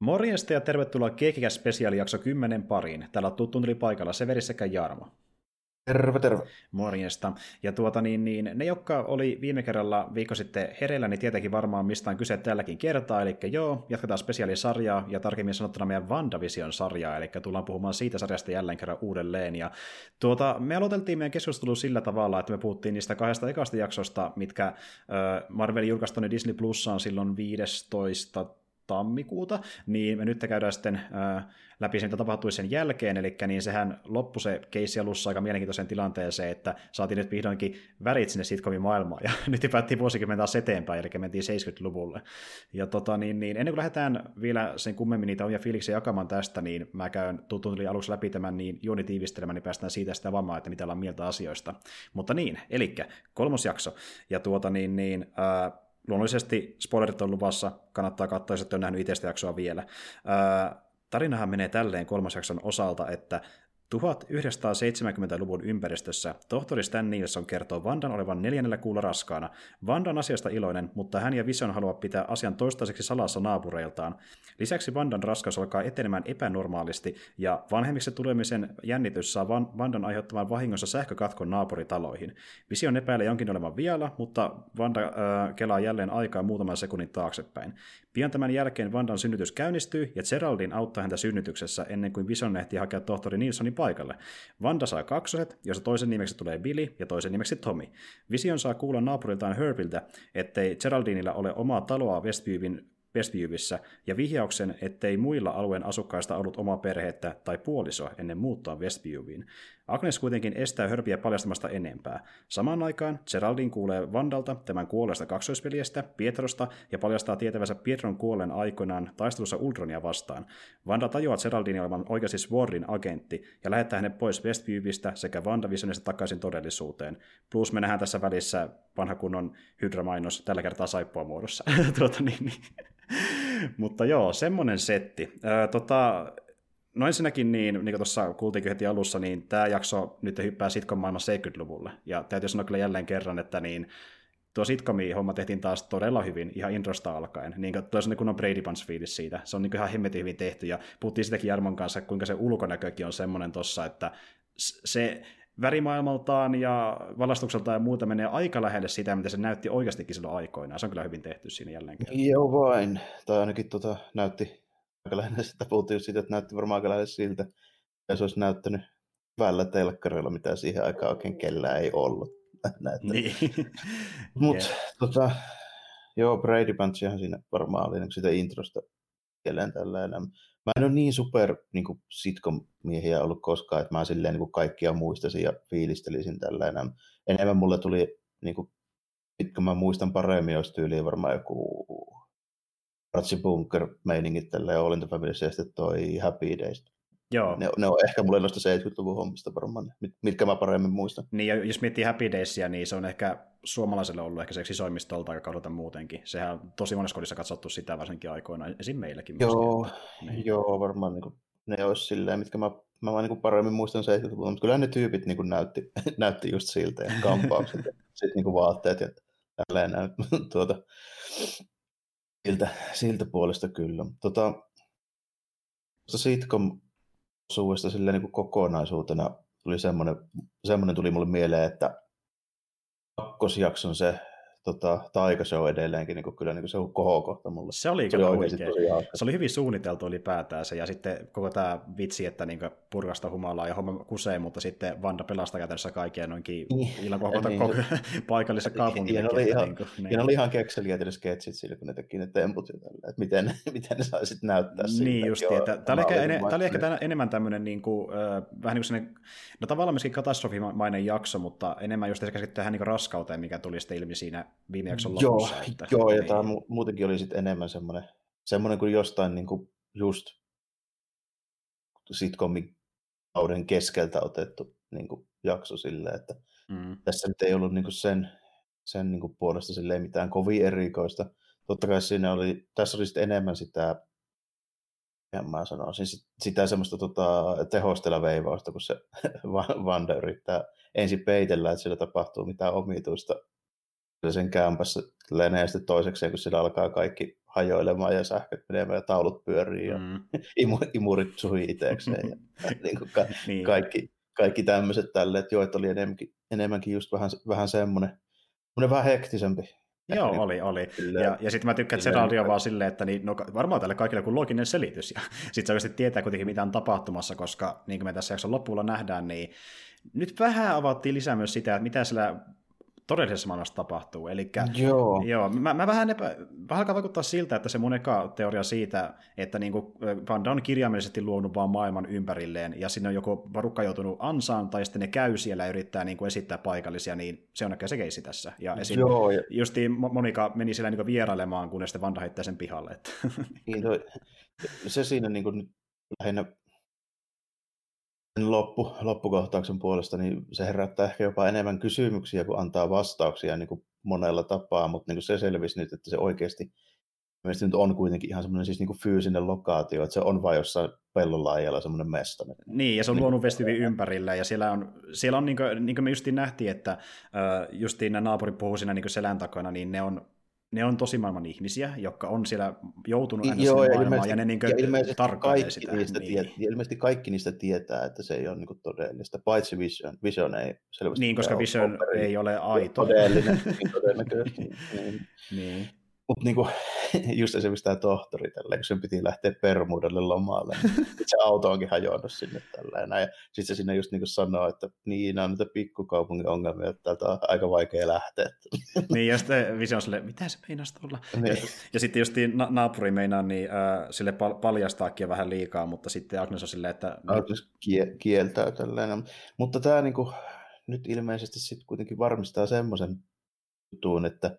Morjesta ja tervetuloa Keekikäs spesiaalijakso 10 pariin. Täällä on tuttu tuli paikalla Severi sekä Jarmo. Terve, terve. Morjesta. Ja tuota niin, niin ne, jotka oli viime kerralla viikko sitten hereillä, niin tietenkin varmaan mistä on kyse tälläkin kertaa. Eli joo, jatketaan spesiaalisarjaa ja tarkemmin sanottuna meidän WandaVision-sarjaa, eli tullaan puhumaan siitä sarjasta jälleen kerran uudelleen. Ja tuota, me aloiteltiin meidän keskustelu sillä tavalla, että me puhuttiin niistä kahdesta ekasta jaksosta, mitkä Marvel julkaistui Disney Plussaan silloin 15 tammikuuta, niin me nyt käydään sitten läpi sen, mitä tapahtui sen jälkeen, eli niin sehän loppui se keissi alussa aika mielenkiintoisen tilanteeseen, että saatiin nyt vihdoinkin värit sinne sitcomin maailmaan, ja nyt hypättiin vuosikymmen taas eteenpäin, eli mentiin 70-luvulle. Ja tota, niin, niin, ennen kuin lähdetään vielä sen kummemmin niitä omia fiiliksiä jakamaan tästä, niin mä käyn tuttuun aluksi läpi tämän niin juoni tiivistelmän, niin päästään siitä sitä avaamaan, että mitä ollaan mieltä asioista. Mutta niin, eli kolmos jakso, ja tuota niin, niin ää, luonnollisesti spoilerit on luvassa, kannattaa katsoa, jos ette ole nähnyt itsestä jaksoa vielä. Ää, tarinahan menee tälleen kolmas jakson osalta, että 1970-luvun ympäristössä tohtori Stan Nilsson kertoo Vandan olevan neljännellä kuulla raskaana. Vanda on asiasta iloinen, mutta hän ja Vision haluaa pitää asian toistaiseksi salassa naapureiltaan. Lisäksi Vandan raskaus alkaa etenemään epänormaalisti, ja vanhemmiksi tulemisen jännitys saa Vandan aiheuttamaan vahingossa sähkökatkon naapuritaloihin. Vision epäilee jonkin olevan vielä, mutta Vanda äh, kelaa jälleen aikaa muutaman sekunnin taaksepäin. Pian tämän jälkeen Vandan synnytys käynnistyy, ja Geraldine auttaa häntä synnytyksessä ennen kuin Vision ehtii hakea tohtori Nilssonin paikalle. Vanda saa kaksoset, jossa toisen nimeksi tulee Billy ja toisen nimeksi Tommy. Vision saa kuulla naapuriltaan Herbiltä, ettei Geraldinilla ole omaa taloa Westviewin Westviewissä ja vihjauksen, ettei muilla alueen asukkaista ollut omaa perhettä tai puolisoa ennen muuttoa Westviewiin. Agnes kuitenkin estää Hörpiä paljastamasta enempää. Samaan aikaan Geraldine kuulee Vandalta tämän kuolleesta kaksoisveljestä, Pietrosta, ja paljastaa tietävänsä Pietron kuolleen aikoinaan taistelussa Ultronia vastaan. Vanda tajuaa Geraldine olevan oikeasti Swordin agentti, ja lähettää hänet pois Westviewistä sekä WandaVisionista takaisin todellisuuteen. Plus me nähdään tässä välissä vanha kunnon Hydra-mainos, tällä kertaa saippua muodossa. tuota, niin, niin. Mutta joo, semmonen setti. Ää, tota, No ensinnäkin, niin, niin kuin tuossa kuultiinkin heti alussa, niin tämä jakso nyt hyppää sitcom maailman 70-luvulle. Ja täytyy sanoa kyllä jälleen kerran, että niin, tuo sitcomi-homma tehtiin taas todella hyvin, ihan introsta alkaen. Niin kuin, on kun on Brady Bunch fiilis siitä. Se on niin ihan hemmetin hyvin tehty, ja puhuttiin sitäkin Jarmon kanssa, kuinka se ulkonäkökin on semmoinen tuossa, että se värimaailmaltaan ja valastukselta ja muuta menee aika lähelle sitä, mitä se näytti oikeastikin silloin aikoinaan. Se on kyllä hyvin tehty siinä jälleen kerran. Joo vain. Tai ainakin tota, näytti aika lähelle sitä, puhuttiin siitä, että näytti varmaan aika lähelle siltä, ja se olisi näyttänyt hyvällä telkkarilla, mitä siihen aikaan oikein kellään ei ollut. Niin. Mutta yeah. tota, joo, Brady Bunchihan siinä varmaan oli niin sitä introsta jälleen tällainen. Mä en ole niin super niin kuin sitcom-miehiä ollut koskaan, että mä silleen niin kuin kaikkia muistasin ja fiilistelisin tällainen. Enemmän mulle tuli, niin kuin, mitkä mä muistan paremmin, olisi tyyliin varmaan joku Archie Bunker-meiningit tälleen All in the Family ja sitten toi Happy Days. Joo. Ne, ne on ehkä mulle noista 70-luvun hommista varmaan, mitkä mä paremmin muistan. Niin, ja jos miettii Happy Daysia, niin se on ehkä suomalaiselle ollut ehkä se isoimmistolta aika kaudelta muutenkin. Sehän on tosi monessa kodissa katsottu sitä varsinkin aikoina, esim. meilläkin. Joo, myöskin, niin. joo varmaan niin kuin, ne olisi silleen, mitkä mä, mä vaan niin paremmin muistan 70-luvulta, mutta kyllä ne tyypit niin kuin näytti, näytti just siltä, ja kampaukset, ja sitten niin kuin vaatteet ja tälleen näyt, tuota, siltä, siltä puolesta kyllä. Tota, sitcom osuudesta silleen niin kuin kokonaisuutena tuli semmoinen, semmoinen tuli mulle mieleen, että kakkosjakson se tota, taikashow edelleenkin niin kuin, kyllä niin kuin se on kohokohta mulle. Se oli, se oli, se oli hyvin suunniteltu ylipäätään se, ja sitten koko tämä vitsi, että niin purkasta humalaa ja homma kusee, mutta sitten Vanda pelastaa käytännössä kaikkia noinkin niin. illan koko, niin, koko paikallisessa kaupungissa. Ja oli ihan, niin kuin, niin. oli ihan kekseliä ne sketsit sillä, kun ne teki ne temput ja tällä, että miten, miten ne saisit näyttää siitä. Niin just, että tämä oli ehkä, ene, tämä oli ehkä enemmän tämmöinen niin kuin, äh, vähän niin kuin no tavallaan myöskin katastrofimainen jakso, mutta enemmän just käsittää tähän niin raskauteen, mikä tuli sitten ilmi siinä viime jakson lopussa. Joo, että, joo ja tämä muutenkin oli sitten enemmän semmoinen, semmoinen kuin jostain niin kuin just sitcomin kauden keskeltä otettu niin kuin jakso sille, että mm. tässä nyt ei ollut niin kuin sen, sen niin kuin puolesta silleen mitään kovin erikoista. Totta kai siinä oli, tässä oli sitten enemmän sitä, ja mä sanoisin, sitä semmoista tota, tehostella-veivausta, kun se Vanda yrittää ensin peitellä, että siellä tapahtuu mitään omituista sen kämpässä lenee sitten toiseksi, kun sillä alkaa kaikki hajoilemaan ja sähköt menemään ja taulut pyörii ja mm. imurit suhi itsekseen ja niin kuin ka- niin. kaikki, kaikki tämmöiset tälle, että joo, että oli enemmänkin, enemmänkin just vähän, vähän semmoinen, semmoinen vähän hektisempi Joo, niin, oli, oli. Kyllä, ja, ja sitten mä tykkään, on vaan silleen, että niin, no, varmaan tälle kaikille kuin looginen selitys. Ja sitten se oikeasti tietää kuitenkin, mitä on tapahtumassa, koska niin kuin me tässä jakson lopulla nähdään, niin nyt vähän avattiin lisää myös sitä, että mitä siellä todellisessa maailmassa tapahtuu. Eli joo. Joo, mä, mä vähän, epä, vähän alkaa vaikuttaa siltä, että se mun eka teoria siitä, että niin Vanda on kirjaimellisesti luonut vaan maailman ympärilleen, ja sinne on joku varukka joutunut ansaan, tai sitten ne käy siellä ja yrittää niin kuin esittää paikallisia, niin se on näköjään se keissi tässä. Ja esim, joo, ja... justiin Monika meni siellä niin vierailemaan, kun sitten Vanda heittää sen pihalle. Että... Niin, toi, se siinä niin kuin lähinnä loppu, loppukohtauksen puolesta, niin se herättää ehkä jopa enemmän kysymyksiä kuin antaa vastauksia niin kuin monella tapaa, mutta niin kuin se selvisi nyt, että se oikeasti mielestäni nyt on kuitenkin ihan semmoinen siis niin kuin fyysinen lokaatio, että se on vain jossain pellonlaajalla semmoinen mesta. Niin, ja se on niin, luonut vestivi ympärillä, ja siellä on, siellä on niin kuin, niin kuin me justiin nähtiin, että justiin nämä naapurit puhuu siinä niin selän takana, niin ne on ne on tosi maailman ihmisiä, jotka on siellä joutunut aina Joo, ja maailmaan, ja ne niin ja kaikki sitä. Niistä niin. tiet, ja ilmeisesti kaikki niistä tietää, että se ei ole niin todellista, paitsi Vision. Vision ei selvästi Niin, koska Vision ei ole aito. Todellinen, niin todennäköisesti. niin. niin. Mutta niinku, just esimerkiksi tämä tohtori, tällä, kun sen piti lähteä Permuudelle lomalle, niin se auto onkin hajonnut sinne tällä. Ja sitten se sinne just niinku sanoo, että niin, nämä on niitä pikkukaupungin ongelmia, että täältä on aika vaikea lähteä. niin, ja sitten Vision sille, mitä se meinasi tulla? Niin. Ja, ja sitten just na- naapuri meinaa, niin äh, sille pal- paljastaakin vähän liikaa, mutta sitten Agnes on silleen, että... Agnes kie- kieltää tällainen. Mutta tämä niinku, nyt ilmeisesti sitten kuitenkin varmistaa semmoisen jutun, että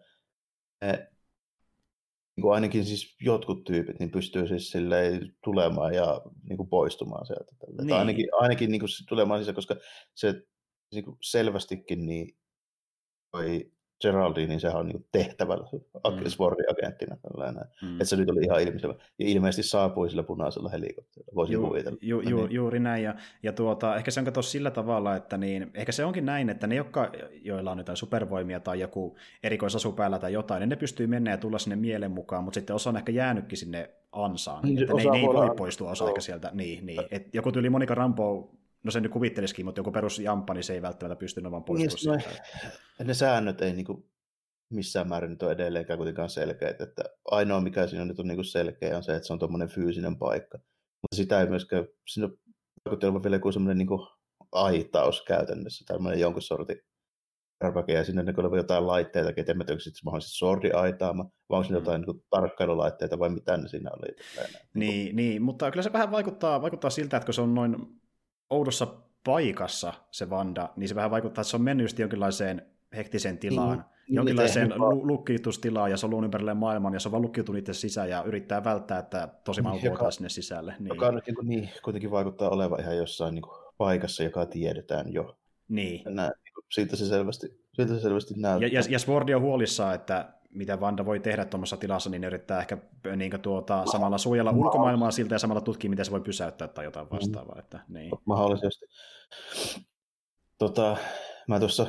niin kuin ainakin siis jotkut tyypit niin pystyy siis tulemaan ja niin kuin poistumaan sieltä. Niin. Tai ainakin, ainakin niin kuin tulemaan sisään, koska se niin kuin selvästikin niin toi Geraldine, niin sehän on niin tehtävällä mm. Sword-agenttina. Mm. Että se nyt oli ihan ilmiselvä. Ja ilmeisesti saapui sillä punaisella helikopterilla, voisin ju, kuvitella. Ju, ju, niin. Juuri näin. Ja, ja tuota, ehkä se on kato sillä tavalla, että niin, ehkä se onkin näin, että ne, jotka, joilla on jotain supervoimia tai joku erikoisasu päällä tai jotain, niin ne pystyy mennä ja tulla sinne mielen mukaan, mutta sitten osa on ehkä jäänytkin sinne ansaan. Niin, että ne, ne ei voi poistua osa ehkä sieltä. Niin, niin. Et joku tyyli Monika Rampo no se nyt kuvittelisikin, mutta joku perus jamppa, niin se ei välttämättä pysty vaan poistumaan niin, no, Ne säännöt ei niinku missään määrin nyt ole edelleenkään kuitenkaan selkeät, että ainoa mikä siinä nyt on niinku selkeä on se, että se on tuommoinen fyysinen paikka. Mutta sitä ei myöskään, siinä vaikutti olevan vielä joku semmoinen niinku aitaus käytännössä, tämmöinen jonkun sortin Airbag ja sinne niin jotain laitteita, että en mä tiedä, onko mahdollisesti sordi aitaama, vai onko mm. jotain niin tarkkailulaitteita vai mitä ne siinä oli. Niin, niin, mutta kyllä se vähän vaikuttaa, vaikuttaa siltä, että kun se on noin oudossa paikassa se Vanda, niin se vähän vaikuttaa, että se on mennyt just jonkinlaiseen hektiseen tilaan, niin, jonkinlaiseen lu- lukkitustilaan, ja se on luonut ympärilleen maailman, ja se on vaan lukkiutunut itse sisään, ja yrittää välttää, että tosi maailma joka, sinne sisälle. Niin. Joka nyt niin, niin, kuitenkin vaikuttaa olevan ihan jossain niin kuin, paikassa, joka tiedetään jo. Niin. Nää, niin kuin, siitä se selvästi, siitä se selvästi näyttää. Ja, ja, ja Swordi on huolissaan, että mitä Vanda voi tehdä tuommoisessa tilassa, niin yrittää ehkä niin tuota, samalla suojella ulkomaailmaa siltä ja samalla tutkia, miten se voi pysäyttää tai jotain mm. vastaavaa. Mm. Että, niin. Mahdollisesti. Tota, mä tuossa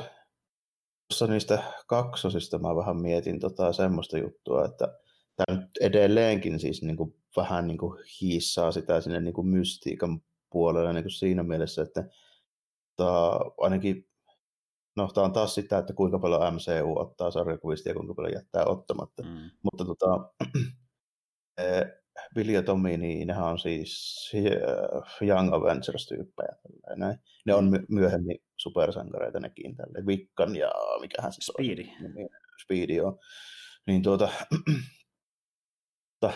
tuossa niistä kaksosista mä vähän mietin tota semmoista juttua, että tämä nyt edelleenkin siis niin kuin vähän niin kuin hiissaa sitä sinne niin kuin mystiikan puolelle niin kuin siinä mielessä, että tota, ainakin no, tämä on taas sitä, että kuinka paljon MCU ottaa sarjakuvista ja kuinka paljon jättää ottamatta. Mm. Mutta tota, eh, Billy ja Tommy, niin nehän on siis eh, Young Avengers-tyyppejä. Näin. Ne on my- myöhemmin supersankareita nekin, tälle Vikkan ja mikähän se Speedy. on. Speedy, joo. Niin tuota,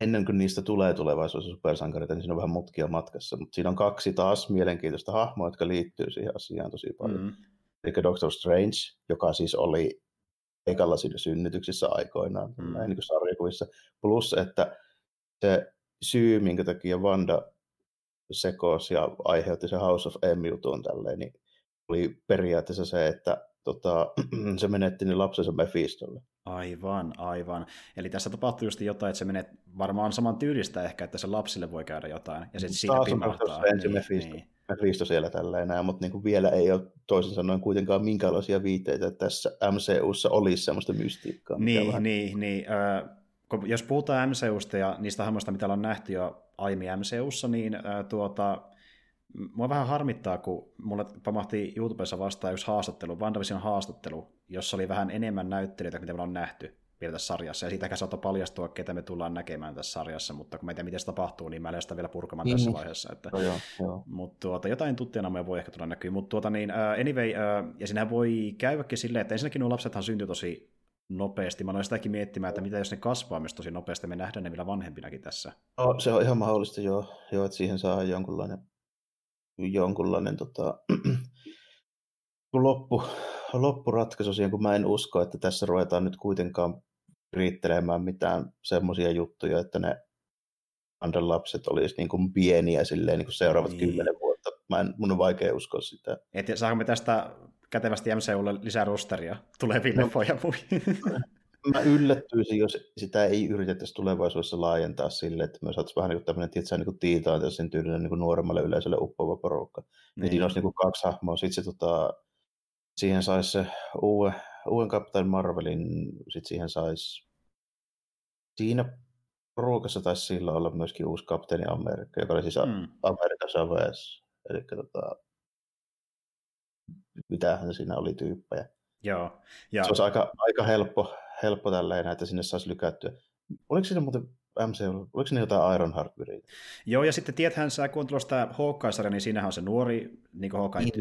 ennen kuin niistä tulee tulevaisuudessa supersankareita, niin siinä on vähän mutkia matkassa, mutta siinä on kaksi taas mielenkiintoista hahmoa, jotka liittyy siihen asiaan tosi paljon. Mm. Eli Doctor Strange, joka siis oli ekalla siinä synnytyksissä aikoinaan, mm. näin niin kuin sarjakuvissa, plus että se syy, minkä takia Wanda sekosi ja aiheutti se House of M-jutun tälleen, niin oli periaatteessa se, että tota, se menetti niin lapsensa Mephistolle. Aivan, aivan. Eli tässä tapahtuu just jotain, että se menee varmaan saman tyylistä ehkä, että se lapsille voi käydä jotain, ja sitten siitä pimahtaa. Taas niin, Mephisto, niin. Mephisto siellä tällä enää, mutta niin kuin vielä ei ole toisin sanoen kuitenkaan minkäänlaisia viitteitä, että tässä MCUssa olisi semmoista mystiikkaa. Niin, vähän... niin, niin. Äh, jos puhutaan MCUsta ja niistä hahmoista, mitä on nähty jo aiemmin MCUssa, niin ää, tuota, mua vähän harmittaa, kun mulle pamahti YouTubessa vastaan yksi haastattelu, WandaVision haastattelu, jossa oli vähän enemmän näyttelijöitä, mitä me on nähty vielä tässä sarjassa, ja siitäkään saattoi paljastua, ketä me tullaan näkemään tässä sarjassa, mutta kun mä en tiedä, miten se tapahtuu, niin mä en sitä vielä purkamaan mm. tässä niin. vaiheessa. Että, no joo, joo. Mutta tuota, jotain tuttuja voi ehkä tulla näkyy, mutta tuota, niin, uh, anyway, uh, ja sinähän voi käyväkin silleen, että ensinnäkin nuo lapsethan syntyi tosi nopeasti. Mä aloin sitäkin miettimään, että mitä jos ne kasvaa myös tosi nopeasti, me nähdään ne vielä vanhempinakin tässä. No, se on ihan mahdollista, joo, joo että siihen saa jonkunlainen, jonkunlainen tota, loppu, loppuratkaisu siihen, kun mä en usko, että tässä ruvetaan nyt kuitenkaan riittelemään mitään semmoisia juttuja, että ne Andren lapset olisi niin kuin pieniä silleen niin kuin seuraavat niin. kymmenen vuotta. Mä en, mun on vaikea uskoa sitä. Et saanko me tästä kätevästi MCUlle lisää rosteria tuleville no, Mä yllättyisin, jos sitä ei yritettäisi tulevaisuudessa laajentaa sille, että me saataisiin vähän niin kuin tämmöinen, tietysti, niin kuin tiitaan, sen tyylinen niin kuin nuoremmalle yleisölle uppoava porukka. Niin. niin siinä olisi niin kuin kaksi hahmoa. Sitten se, tota, siihen saisi se uuden, uuden Captain Marvelin, sitten siihen saisi siinä ruokassa taisi sillä olla myöskin uusi kapteeni Amerikka, joka oli siis mm. Amerikan Savage. Eli tota, mitähän siinä oli tyyppejä. Joo. Ja... Se olisi aika, aika helppo, helppo tälleen, että sinne saisi lykättyä. Oliko siinä muuten MCU, oliko ne jotain Ironheart Joo, ja sitten tiedäthän sä, kun on tulossa Hawkeye-sarja, niin siinähän on se nuori niin Hawkeye niin,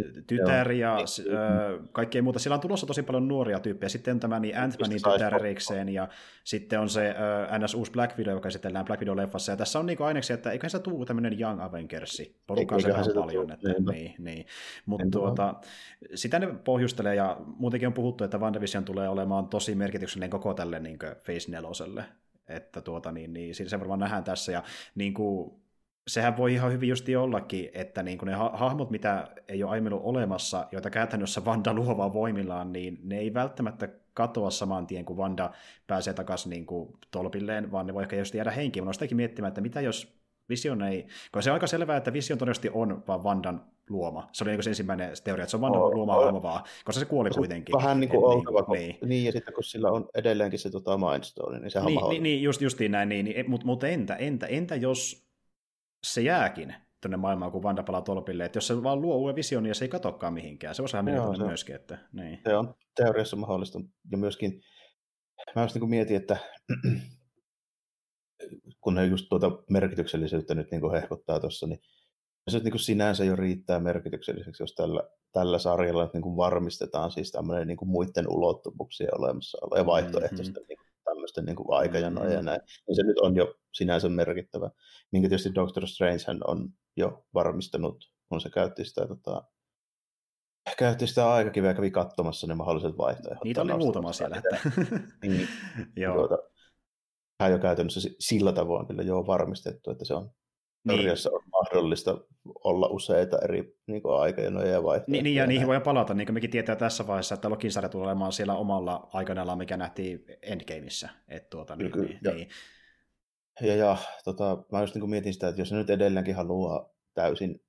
ja niin, äh, kaikkea muuta. Siellä on tulossa tosi paljon nuoria tyyppejä. Sitten on tämä niin Ant-Manin tytär erikseen, ja sitten on se äh, NS uusi Black Video, joka esitellään Black Video-leffassa. Ja tässä on niin aineksi, että eiköhän se tule tämmöinen Young Avengersi. Porukkaa se vähän paljon. Että, niin, niin, niin. Mutta tuota, sitä ne pohjustelee, ja muutenkin on puhuttu, että WandaVision tulee olemaan tosi merkityksellinen koko tälle niin Phase 4 että tuota, niin, niin, se varmaan nähdään tässä, ja niin kuin, sehän voi ihan hyvin justi ollakin, että niin kuin ne ha- hahmot, mitä ei ole aiemmin olemassa, joita käytännössä Vanda luo vaan voimillaan, niin ne ei välttämättä katoa saman tien, kun Vanda pääsee takaisin niin kuin tolpilleen, vaan ne voi ehkä just jäädä henkiin. Mä olen miettimään, että mitä jos Vision ei, kun se on aika selvää, että Vision todennäköisesti on vaan Vandan luoma. Se oli niin se ensimmäinen teoria, että se on Vandan oh, luoma oh, vaan, koska se kuoli se kuitenkin. Vähän niin kuin oltava, niin, kun, niin. niin, ja sitten kun sillä on edelleenkin se tota Mindstone, niin sehän niin, niin, niin, just, justiin näin, niin, niin, mutta mut entä, entä, entä jos se jääkin tuonne maailmaan, kun Vanda palaa tolpille, että jos se vaan luo uuden vision, ja se ei katokaan mihinkään, se voisi vähän mennä myöskin. Että, niin. Se on teoriassa mahdollista, ja myöskin mä just niin mietin, että kun ne just tuota merkityksellisyyttä nyt niin hehkottaa tuossa, niin se nyt niin sinänsä jo riittää merkitykselliseksi, jos tällä, tällä sarjalla niin kuin varmistetaan siis tämmöinen niin kuin muiden ulottuvuuksien olemassaolo ja vaihtoehtoisten mm-hmm. niin kuin, tämmöisten niin kuin aikajanoja mm-hmm. ja näin, niin se nyt on jo sinänsä merkittävä. Minkä tietysti Doctor Strange on jo varmistanut, kun se käytti sitä tota, käytti sitä aikakiveä ja kävi katsomassa ne mahdolliset vaihtoehdot. Niitä oli muutama siellä. Että... niin, Joo. Tuota, hän jo käytännössä sillä tavoin kyllä jo varmistettu, että se on niin. on mahdollista olla useita eri niin aikajanoja ja vaihtoehtoja. Niin, niin ja niihin voi palata, niin kuin mekin tietää tässä vaiheessa, että Lokin sarja tulee olemaan siellä omalla aikanallaan, mikä nähtiin Endgameissa. Että tuota, niin, Kyllä, niin, ja, niin. ja, ja tota, mä just niin mietin sitä, että jos ne nyt edelleenkin haluaa täysin,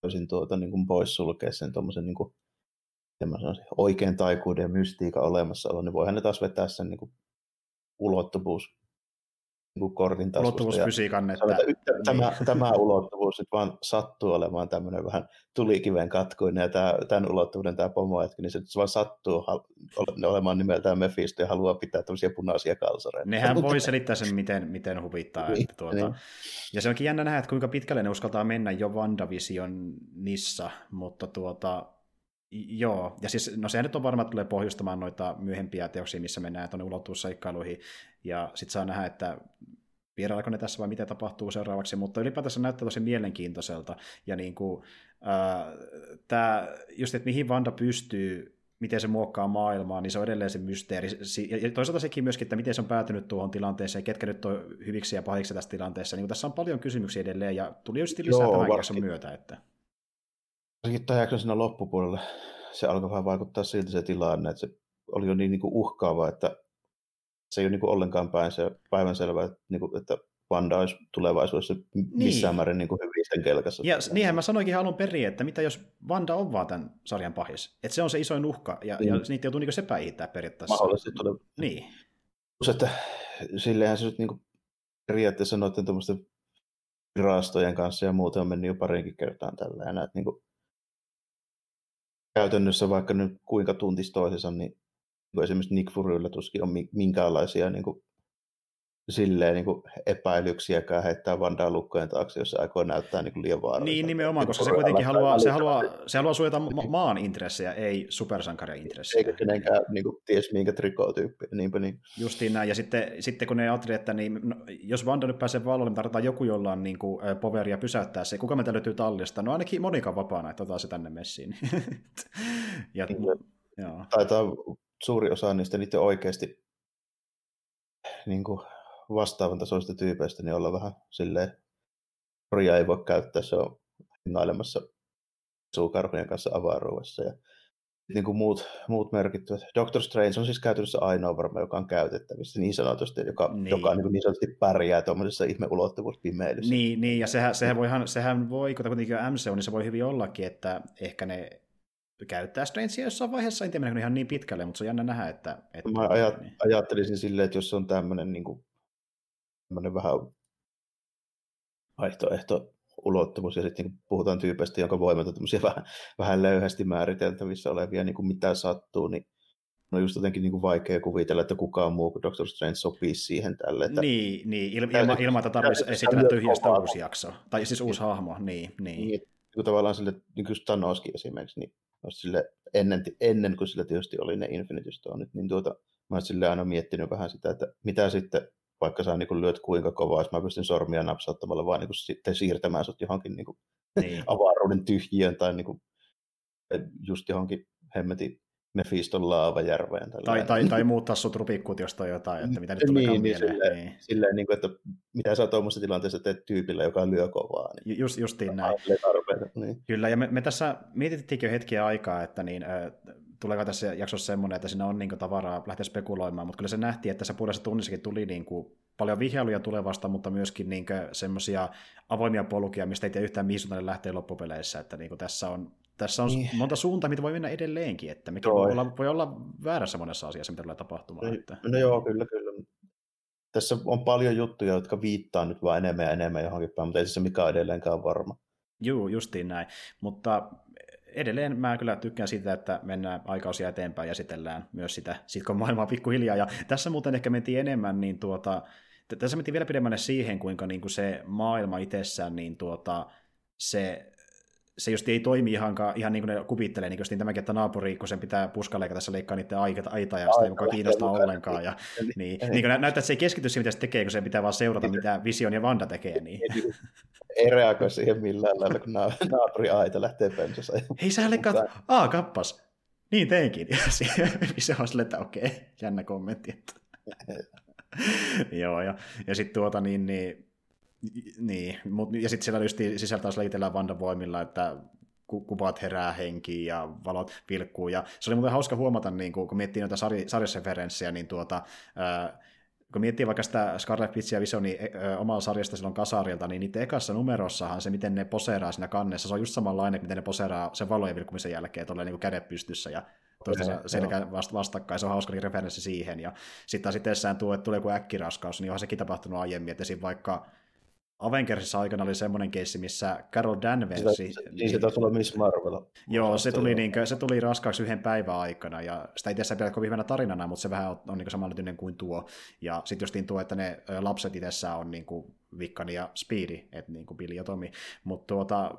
täysin tuota, niin kuin poissulkea sen tuommoisen niin kuin, oikein taikuuden ja mystiikan olemassaolo, niin voihan ne taas vetää sen niin kuin, ulottuvuus niin kortin taskusta. Ulottuvuusfysiikan, että... että tämä, niin. tämä ulottuvuus nyt vaan sattuu olemaan tämmöinen vähän tulikiven katkuinen, ja tämä, tämän ulottuvuuden tämä pomohetki, niin se vaan sattuu olemaan nimeltään Mephisto ja haluaa pitää tämmöisiä punaisia kalsareita. Nehän voi selittää sen, miten, miten huvittaa. Niin, että tuota... niin. Ja se onkin jännä nähdä, että kuinka pitkälle ne uskaltaa mennä jo WandaVisionissa, mutta tuota, Joo, ja siis, no sehän nyt on varma, että tulee pohjustamaan noita myöhempiä teoksia, missä mennään tuonne ulottuvuusseikkailuihin, ja sitten saa nähdä, että vieraillaanko ne tässä vai mitä tapahtuu seuraavaksi, mutta ylipäätänsä näyttää tosi mielenkiintoiselta, ja niin kuin, äh, tämä, just, että mihin Vanda pystyy, miten se muokkaa maailmaa, niin se on edelleen se mysteeri. Ja toisaalta sekin myöskin, että miten se on päätynyt tuohon tilanteeseen, ketkä nyt on hyviksi ja pahiksi tässä tilanteessa. Niin tässä on paljon kysymyksiä edelleen, ja tuli just lisää Joo, tämän myötä. Että... Varsinkin tämän jakson siinä loppupuolella se alkoi vähän vaikuttaa siltä se tilanne, että se oli jo niin, niin kuin uhkaava, että se ei ole niin kuin ollenkaan päin se päivänselvä, että, niin kuin, että Vanda olisi tulevaisuudessa missään niin. määrin niin kuin hyvin sen kelkassa. Ja niinhän mä sanoinkin alun perin, että mitä jos Vanda on vaan tämän sarjan pahis. Että se on se isoin uhka, ja, mm. ja niitä joutuu niin sepäihittää periaatteessa. Mahdollisesti tulee. Niin. Että silleenhän se nyt niin periaatteessa noiden tuommoisten virastojen kanssa ja muuten on mennyt jo parinkin kertaan tällä. Ja näet, niin kuin, käytännössä vaikka nyt kuinka tuntis toisensa, niin esimerkiksi Nick Furylla tuskin on minkäänlaisia niin kuin, silleen niin kuin epäilyksiäkään heittää Vandaa lukkojen taakse, jos se aikoo näyttää niin kuin liian vaaralliselta. Niin, nimenomaan, koska se kuitenkin haluaa, se haluaa, se haluaa suojata ma- maan intressejä, ei supersankaria intressejä. Eikä kenenkään niin kuin, ties minkä trikotyyppi. Niinpä niin. Justiin näin, ja sitten, sitten kun ne ajattelivat, että niin, no, jos Vanda nyt pääsee valloille, niin tarvitaan joku, jolla on niin kuin, poveria pysäyttää se. Kuka meitä löytyy tallista? No ainakin Monika vapaana, että otetaan se tänne messiin. ja, niin, joo. Taitaa suuri osa niistä niiden oikeasti niin kuin, vastaavan tasoista tyypeistä, niin olla vähän silleen, Roja ei voi käyttää, se on hengailemassa suukarhujen kanssa avaruudessa. Ja niin kuin muut, muut merkittävät. Doctor Strange on siis käytännössä ainoa varma, joka on käytettävissä niin sanotusti, joka, niin. joka niin, niin sanotusti pärjää tuommoisessa ihmeulottuvuuspimeilyssä. Niin, niin, ja sehän, sehän, voihan, sehän voi, kun kuitenkin on MCU, niin se voi hyvin ollakin, että ehkä ne käyttää Strangea jossain vaiheessa, en tiedä ihan niin pitkälle, mutta se on jännä nähdä, että... että Mä ajat, niin. ajattelisin silleen, että jos on tämmöinen niin kuin vähän vaihtoehto ulottuvuus, ja sitten niin puhutaan tyypeistä, jonka voimat on vähän, vähän löyhästi määriteltävissä olevia, niin kuin mitä sattuu, niin on just jotenkin niin kuin vaikea kuvitella, että kukaan muu kuin Doctor Strange sopii siihen tälle. Että... Niin, niin ilma, ilma, ilma että tarvitsisi esitellä tyhjästä uusi jakso, tai siis uusi hahmo, niin. niin. niin niin tavallaan sille, niin kuin Thanoskin esimerkiksi, niin sille ennen, ennen kuin sillä tietysti oli ne Infinity Stoneit, niin tuota, mä olen sille aina miettinyt vähän sitä, että mitä sitten vaikka sä niin lyöt kuinka kovaa, jos mä pystyn sormia napsauttamalla vaan niin sitten siirtämään sut johonkin niin kuin niin. avaruuden tyhjiön tai niin kuin, just johonkin hemmetin Mephiston laavajärveen. Tai, tai, tai muuttaa sut rupikkutiosta jotain, että mitä nyt tulee niin, niin, silleen, niin. silleen niin kuin, että mitä sä tuommoisessa tilanteessa teet tyypillä, joka lyö kovaa. Niin Just, justiin näin. niin. Kyllä, ja me, me tässä mietittiinkin jo hetkiä aikaa, että niin, äh, tuleeko tässä jaksossa semmoinen, että siinä on niin kuin, tavaraa lähteä spekuloimaan, mutta kyllä se nähtiin, että tässä puolessa tunnissakin tuli niin kuin, paljon vihjailuja tulevasta, mutta myöskin niin semmoisia avoimia polkuja, mistä ei tiedä yhtään mihin lähtee loppupeleissä, että niin kuin, tässä on tässä on niin. monta suuntaa, mitä voi mennä edelleenkin, että mikä voi olla, voi olla väärässä monessa asiassa, mitä tulee tapahtumaan. No, että... no joo, kyllä, kyllä. Tässä on paljon juttuja, jotka viittaa nyt vaan enemmän ja enemmän johonkin päin, mutta ei se mikään edelleenkään varma. Joo, justiin näin. Mutta edelleen mä kyllä tykkään siitä, että mennään aikausia eteenpäin ja esitellään myös sitä sitkon maailmaa pikkuhiljaa. Ja tässä muuten ehkä mentiin enemmän, niin tuota, tässä mentiin vielä pidemmälle siihen, kuinka niin kuin se maailma itsessään, niin tuota, se se just ei toimi ihan, ihan niin kuin ne kuvittelee, niin kuin tämäkin, että naapuri, kun sen pitää puskaleika tässä leikkaa niiden aita, aita ja sitä ei mukaan kiinnostaa ollenkaan. Ja, niin, niin kuin näyttää, että se ei keskity siihen, mitä se tekee, kun se pitää vaan seurata, mitä Vision ja Vanda tekee. Niin. ei reagoi siihen millään lailla, kun naapuri aita lähtee pensassa. Hei, sä leikkaat, aa, kappas. Niin teinkin. Ja Vision on silleen, että okei, okay, jännä kommentti. Että. Joo, ja, ja sitten tuota niin, niin niin, mut, ja sitten siellä just sisällä taas leitellään Vanda voimilla, että kuvat herää henkiin ja valot vilkkuu. Ja se oli muuten hauska huomata, niin kun, kun miettii noita sari, sarjasreferenssejä, niin tuota, ää, kun miettii vaikka sitä Scarlet Witch ja Visioni omaa sarjasta silloin kasarilta, niin niiden ekassa numerossahan se, miten ne poseeraa siinä kannessa, se on just samanlainen, miten ne poseeraa sen valojen vilkkumisen jälkeen, tuolla niin kädet pystyssä ja toistensa selkä vastakkain, se on hauska referenssi siihen. Ja sitten taas itsessään tuo, että tulee joku äkkiraskaus, niin onhan sekin tapahtunut aiemmin, että vaikka Avengersissa aikana oli semmoinen keissi, missä Carol Danvers... Sitä, niin se taisi olla Miss Marvel. Joo, se tuli, niin se tuli raskaaksi yhden päivän aikana, ja sitä ei tiedä kovin hyvänä tarinana, mutta se vähän on, on niin samanlainen kuin tuo. Ja sitten justiin tuo, että ne lapset itsessään on niin kuin Vikkani ja Speedy, että niin kuin Billy ja Tommy. Mutta tuota,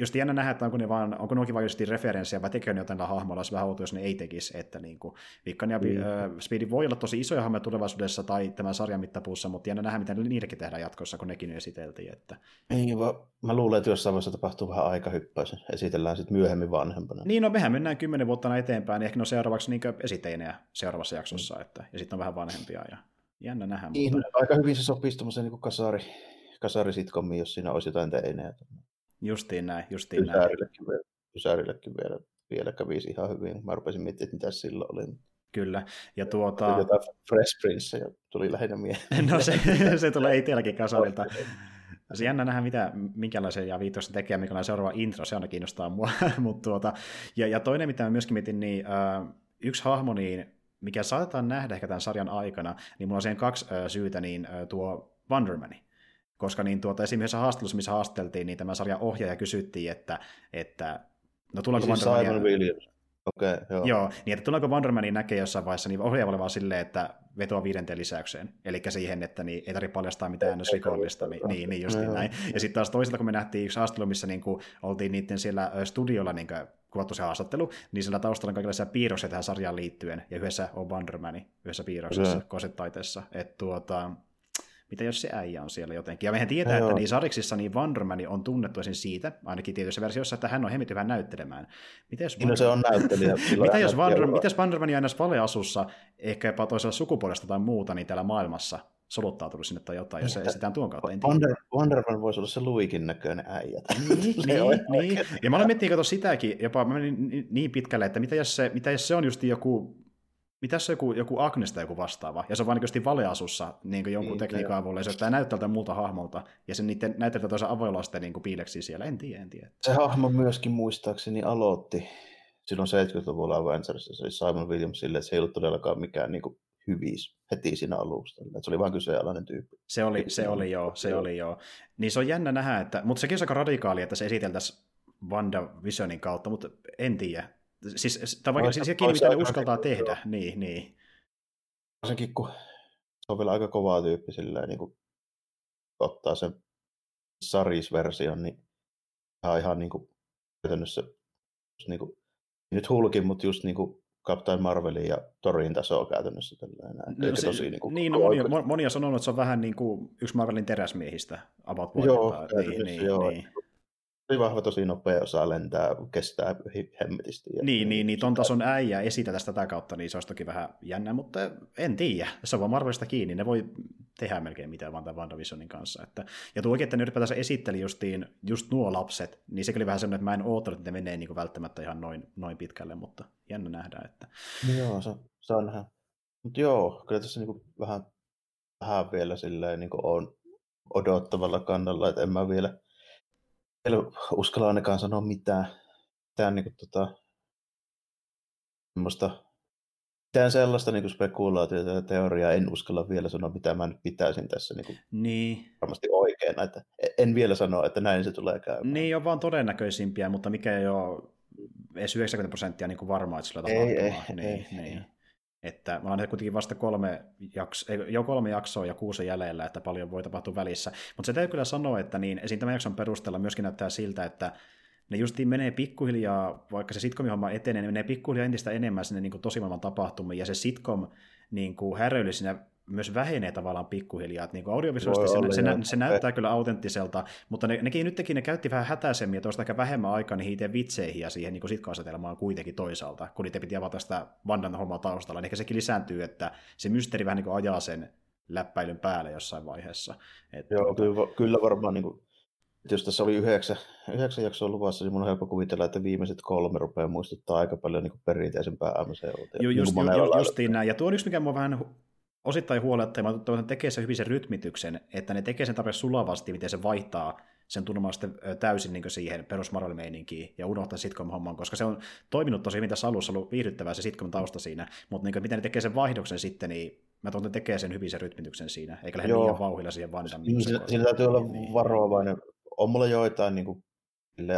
just jännä nähdä, että onko ne, vaan, onko ne vain just referenssejä vai tekee ne jotain hahmoilla, olisi vähän outo, jos ne ei tekisi, että niin kuin, Vikkan ja mm. äh, voi olla tosi isoja hahmoja tulevaisuudessa tai tämän sarjan mittapuussa, mutta jännä nähdä, miten niidenkin tehdään jatkossa, kun nekin esiteltiin. Että... Ei, vaan mä luulen, että jossain vaiheessa tapahtuu vähän aikahyppäys, esitellään sitten myöhemmin vanhempana. Niin, no mehän mennään kymmenen vuotta eteenpäin, niin ehkä ne on seuraavaksi niin esitteinejä seuraavassa jaksossa, mm. että, ja sitten on vähän vanhempia ja jännä nähdä. Niin, mutta... aika hyvin se sopisi tuommoiseen niin kasari, kasarisitkomiin, jos siinä olisi jotain teinejä. Justiin näin, justiin Ysärillekin näin. Vielä, Ysärillekin vielä, vielä kävisi ihan hyvin. Mä rupesin miettimään, että mitä silloin oli. Kyllä, ja tuota... Jotain Fresh Prince ja tuli lähinnä mieleen. No se, se tulee itselläkin kasarilta. Se jännä nähdä, mitä, minkälaisen ja viitosta tekee, minkälainen seuraava intro, se aina kiinnostaa mua. Mut tuota, ja, ja toinen, mitä mä myöskin mietin, niin äh, yksi hahmo, niin mikä saatetaan nähdä ehkä tämän sarjan aikana, niin mulla on siihen kaksi ö, syytä, niin ö, tuo Wondermani. Koska niin tuota, esimerkiksi haastattelussa, missä haasteltiin, niin tämä sarjan ohjaaja kysyttiin, että, että no tuleeko Siis Wondermania... Simon Williams. Okei, okay, joo. Joo, niin että tuleeko Wondermanin näkee jossain vaiheessa, niin ohjaaja vaan silleen, että vetoa viidenteen lisäykseen. Eli siihen, että niin ei tarvitse paljastaa mitään ns. rikollista. Niin, niin, niin just Joo. näin. Ja sitten taas toisaalta, kun me nähtiin yksi haastelu, missä niin kuin oltiin niiden siellä studiolla niin kuin kuvattu se haastattelu, niin sillä taustalla on kaikenlaisia piirroksia tähän sarjaan liittyen, ja yhdessä on Wondermani, yhdessä piirroksessa, Joo. kosetaiteessa. Että tuota, mitä jos se äijä on siellä jotenkin. Ja mehän tietää, Joo. että niin sariksissa niin Wonderman on tunnettu esim. siitä, ainakin tietyissä versioissa, että hän on hemmetin hyvä näyttelemään. Mitä jos, Niin, no se on näyttelijä. Mitä jos, Wonder, mitäs Wonderman aina valeasussa, ehkä jopa toisella sukupuolesta tai muuta, niin täällä maailmassa soluttautunut sinne tai jotain, jos se estetään tuon kautta, en. Wonder, Wonderman voisi olla se Luikin näköinen äijä. Niin, niin, niin. Ja mä olen miettinyt sitäkin, jopa mä menin ni- niin pitkälle, että mitä jos se, mitä jos se on just joku, mitä jos se on joku, joku Agnesta joku vastaava, ja se on vain niin valeasussa niin jonkun Niin, tekniikan joo. avulla, ja se näyttää tältä muulta hahmolta, ja se niiden näyttää toisen avolasten niin piileksi siellä, en tiedä, en tiedä. Se hahmo myöskin muistaakseni aloitti silloin 70-luvulla Avengersissa, se oli Simon Williams sille, että se ei ollut todellakaan mikään niin kuin, hyvis heti siinä alusta. Se oli vain kyseenalainen tyyppi. Se oli, se oli joo, se oli joo. Niin se on jännä nähdä, että, mutta sekin on aika radikaali, että se esiteltäisiin WandaVisionin kautta, mutta en tiedä. Siis, vaikka Olisi- siis olisi mitä ne uskaltaa tehdä, niin, niin. Varsinkin kun se on vielä aika kova tyyppi silleen, niin kuin, ottaa sen sarisversion, niin ihan, ihan niin kuin, käytännössä niin kuin, nyt Hulkin, mutta just niin kuin Captain Marvelin ja Torin tasoa käytännössä. Tällainen. No, Eikä se, tosi niin kuin, niin, no, moni, mo- moni on sanonut, että se on vähän niin kuin yksi Marvelin teräsmiehistä, about Joo. Niin, niin, joo. niin. Tosi vahva, tosi nopea, osaa lentää, kestää hemmetisti. Ja- Niin, niin, niin, ton tason äijä esitä tästä tätä kautta, niin se olisi toki vähän jännä, mutta en tiedä. Se on vaan Marvelista kiinni. Ne voi tehdä melkein mitä vaan tämän WandaVisionin kanssa. Että, ja tuokin, että ne ylipäätänsä esitteli justiin, just nuo lapset, niin sekin oli vähän semmoinen, että mä en oottanut, että ne menee niin kuin välttämättä ihan noin, noin pitkälle, mutta jännä nähdään. Että... No joo, se, se on nähdä. Mutta joo, kyllä tässä niinku vähän, vähän vielä silleen niinku on odottavalla kannalla, että en mä vielä, vielä uskalla ainakaan sanoa mitään, mitään niinku tota, semmoista, mitään sellaista niinku spekulaatiota ja teoriaa en uskalla vielä sanoa, mitä mä nyt pitäisin tässä niinku Niin, varmasti oikein, että en vielä sanoa, että näin se tulee käymään. niin on vaan todennäköisimpiä, mutta mikä ei ole edes 90 prosenttia niin kuin varmaa, että sillä Ei, tapahtumaan. ei, niin, ei, niin. ei. Että ollaan nyt kuitenkin vasta kolme, jakso, ei, jo kolme jaksoa ja kuusi jäljellä, että paljon voi tapahtua välissä. Mutta se täytyy kyllä sanoa, että niin, esim. tämän jakson perusteella myöskin näyttää siltä, että ne justiin menee pikkuhiljaa, vaikka se sitcom-homma etenee, ne menee pikkuhiljaa entistä enemmän sinne niin kuin tosimaailman tapahtumiin, ja se sitcom niin kuin häröily siinä myös vähenee tavallaan pikkuhiljaa. Että niin kuin audiovisuaalisesti Voi se, olla, se, joo. nä, se näyttää kyllä autenttiselta, mutta ne, nekin nytkin ne käytti vähän hätäisemmin ja toista ehkä vähemmän aikaa niihin itse vitseihin ja siihen niin sitcom-asetelmaan kuitenkin toisaalta, kun niitä piti avata sitä Vandan hommaa taustalla. Niin ehkä sekin lisääntyy, että se mysteeri vähän niin kuin ajaa sen läppäilyn päälle jossain vaiheessa. Että Joo, kyllä, va- kyllä varmaan, niin kuin, että jos tässä oli yhdeksän, yhdeksän jaksoa luvassa, niin mun on helppo kuvitella, että viimeiset kolme rupeaa muistuttaa aika paljon niin kuin perinteisempää MCUta. Niin just, kuin ju, ju, justiin näin. Ja tuo on yksi, mikä mua vähän osittain huolettaa, mä toivon, että tekee sen hyvin sen rytmityksen, että ne tekee sen tarpeeksi sulavasti, miten se vaihtaa sen tunnelman sitten täysin niin siihen perus ja unohtaa sitcom-homman, koska se on toiminut tosi hyvin tässä alussa, ollut viihdyttävää se sitcom-tausta siinä, mutta niin kuin, miten ne tekee sen vaihdoksen sitten, niin mä toivon, että tekee sen hyvin sen rytmityksen siinä, eikä lähde Joo. liian vauhilla siihen vandan. Niin, sillä, sillä täytyy olla varovainen. On mulla joitain niin kuin,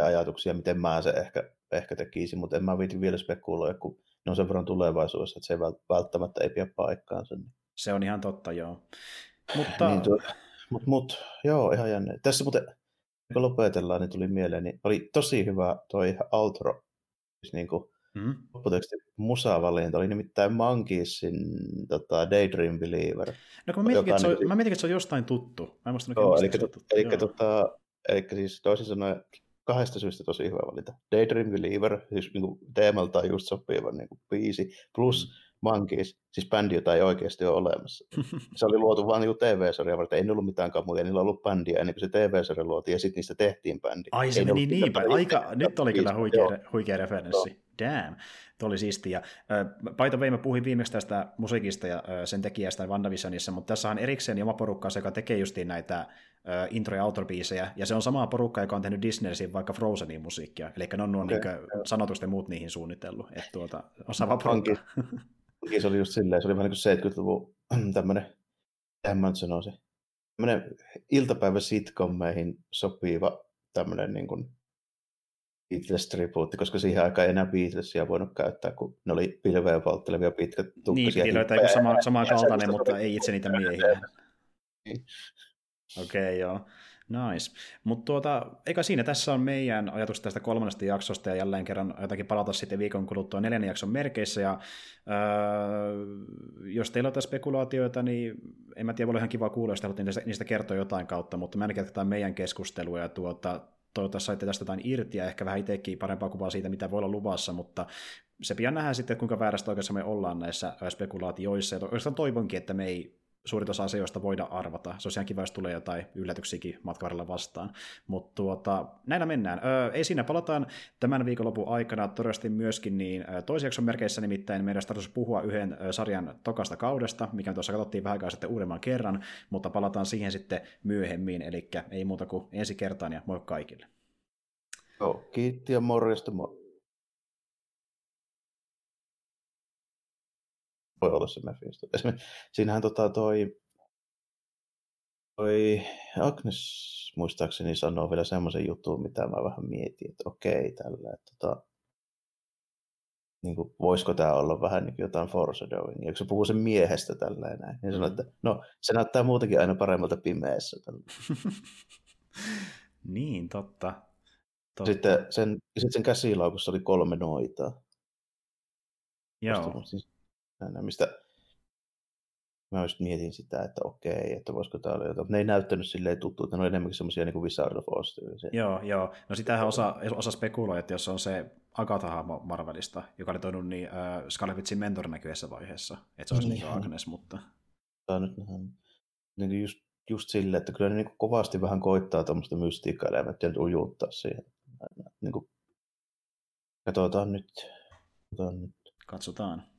ajatuksia, miten mä se ehkä, ehkä tekisin, mutta en mä viiti vielä spekuloida, kun ne on sen verran tulevaisuudessa, että se välttämättä ei pidä paikkaansa. Niin, Se on ihan totta, joo. Mutta niin tuo, mut, mut, joo, ihan jännä. Tässä muuten, kun lopetellaan, niin tuli mieleen, niin oli tosi hyvä toi outro, siis niin kuin, mm, lopputeksti musavalinta, oli nimittäin Monkeysin tota, Daydream Believer. no kun mä mietinkin, että se on, Jokainen- mä mietinkin, että se on jostain tuttu. Mä en muistanut, Joo, eli, se on tot, tuttu. eli, Joo. tota, eli siis toisin sanoen kahdesta syystä tosi hyvä valinta. Daydream Believer, siis niin kuin teemaltaan just sopiva niin kuin biisi, plus Mm. Monkeys, siis bändi, jota ei oikeasti ole olemassa. Se oli luotu vain niin TV-sarja varten, ei ollut mitään muuta, ei niillä ollut bändiä ennen kuin se TV-sarja luotiin, ja sitten niistä tehtiin bändi. Ai se Ei meni niin päin. Aika, nyt oli kyllä huikea, Joo. huikea referenssi. Damn, tuo oli siistiä. The way, mä puhuin viimeksi tästä musiikista ja sen tekijästä WandaVisionissa, mutta tässä on erikseen oma porukka, joka tekee justiin näitä intro- ja outro-biisejä, ja se on sama porukka, joka on tehnyt Disneysin vaikka Frozenin musiikkia, eli ne on nuo okay, niin sanotusten muut niihin suunnitellut, että tuota, osaava porukka. Niin, se oli just silleen, se oli vähän niin kuin 70-luvun tämmöinen, en mä nyt sanoisi, tämmöinen iltapäivä sitcommeihin sopiva tämmöinen niin kuin Beatles-tribuutti, koska siihen aikaan ei enää Beatlesia voinut käyttää, kun ne oli pilveä polttelevia pitkät tukkaisia. Niin, piti löytää sama, sama kaltainen, mutta ei itse niitä miehiä. Niin. Okei, okay, joo. Nice. Mutta tuota, eikä siinä, tässä on meidän ajatus tästä kolmannesta jaksosta ja jälleen kerran jotakin palata sitten viikon kuluttua neljännen jakson merkeissä. Ja, öö, jos teillä on spekulaatioita, niin en mä tiedä, voi ihan kiva kuulla, jos te niistä, niistä kertoa jotain kautta, mutta mä ainakin jatketaan meidän keskustelua ja tuota, toivottavasti saitte tästä jotain irti ja ehkä vähän itsekin parempaa kuvaa siitä, mitä voi olla luvassa, mutta se pian nähdään sitten, kuinka väärästä oikeassa me ollaan näissä spekulaatioissa. Ja oikeastaan toivonkin, että me ei suurin osa asioista voida arvata. Se olisi ihan kiva, jos tulee jotain yllätyksiäkin matkan vastaan. Mutta tuota, näillä mennään. Öö, ei siinä, palataan tämän viikonlopun aikana todennäköisesti myöskin niin toisen jakson merkeissä nimittäin meidän tarkoitus puhua yhden sarjan tokasta kaudesta, mikä tuossa katsottiin vähän aikaa sitten uudemman kerran, mutta palataan siihen sitten myöhemmin, eli ei muuta kuin ensi kertaan ja moi kaikille. Joo, kiitti ja morjesta moi. Voi olla se Mephisto. Siinähän tota toi, toi Agnes muistaakseni sanoo vielä semmoisen jutun, mitä mä vähän mietin, että okei, tällä, että tota, niin kuin, voisiko tämä olla vähän niin kuin jotain foreshadowing. Ja kun se puhuu sen miehestä tällä näin, niin sanoo, että no, se näyttää muutenkin aina paremmalta pimeässä. niin, totta. totta. Sitten sen, sitten sen käsilaukussa oli kolme noitaa. Joo. Siis mistä mä just mietin sitä, että okei, että voisiko tämä olla jotain. Ne ei näyttänyt silleen tuttu, että ne on enemmänkin semmoisia niin kuin Wizard of Oz Joo, joo. No sitähän osa, osa spekuloi, että jos on se agatha Marvelista, joka oli toinut niin äh, Scarlet Witchin mentor näkyessä vaiheessa, että se olisi niin, niin Agnes, mutta... Tämä on nyt niin just, just silleen, että kyllä ne niin kovasti vähän koittaa tuommoista mystiikka-elementtiä nyt ujuttaa siihen. Niin kuin... Katsotaan nyt. Katsotaan nyt. Katsotaan.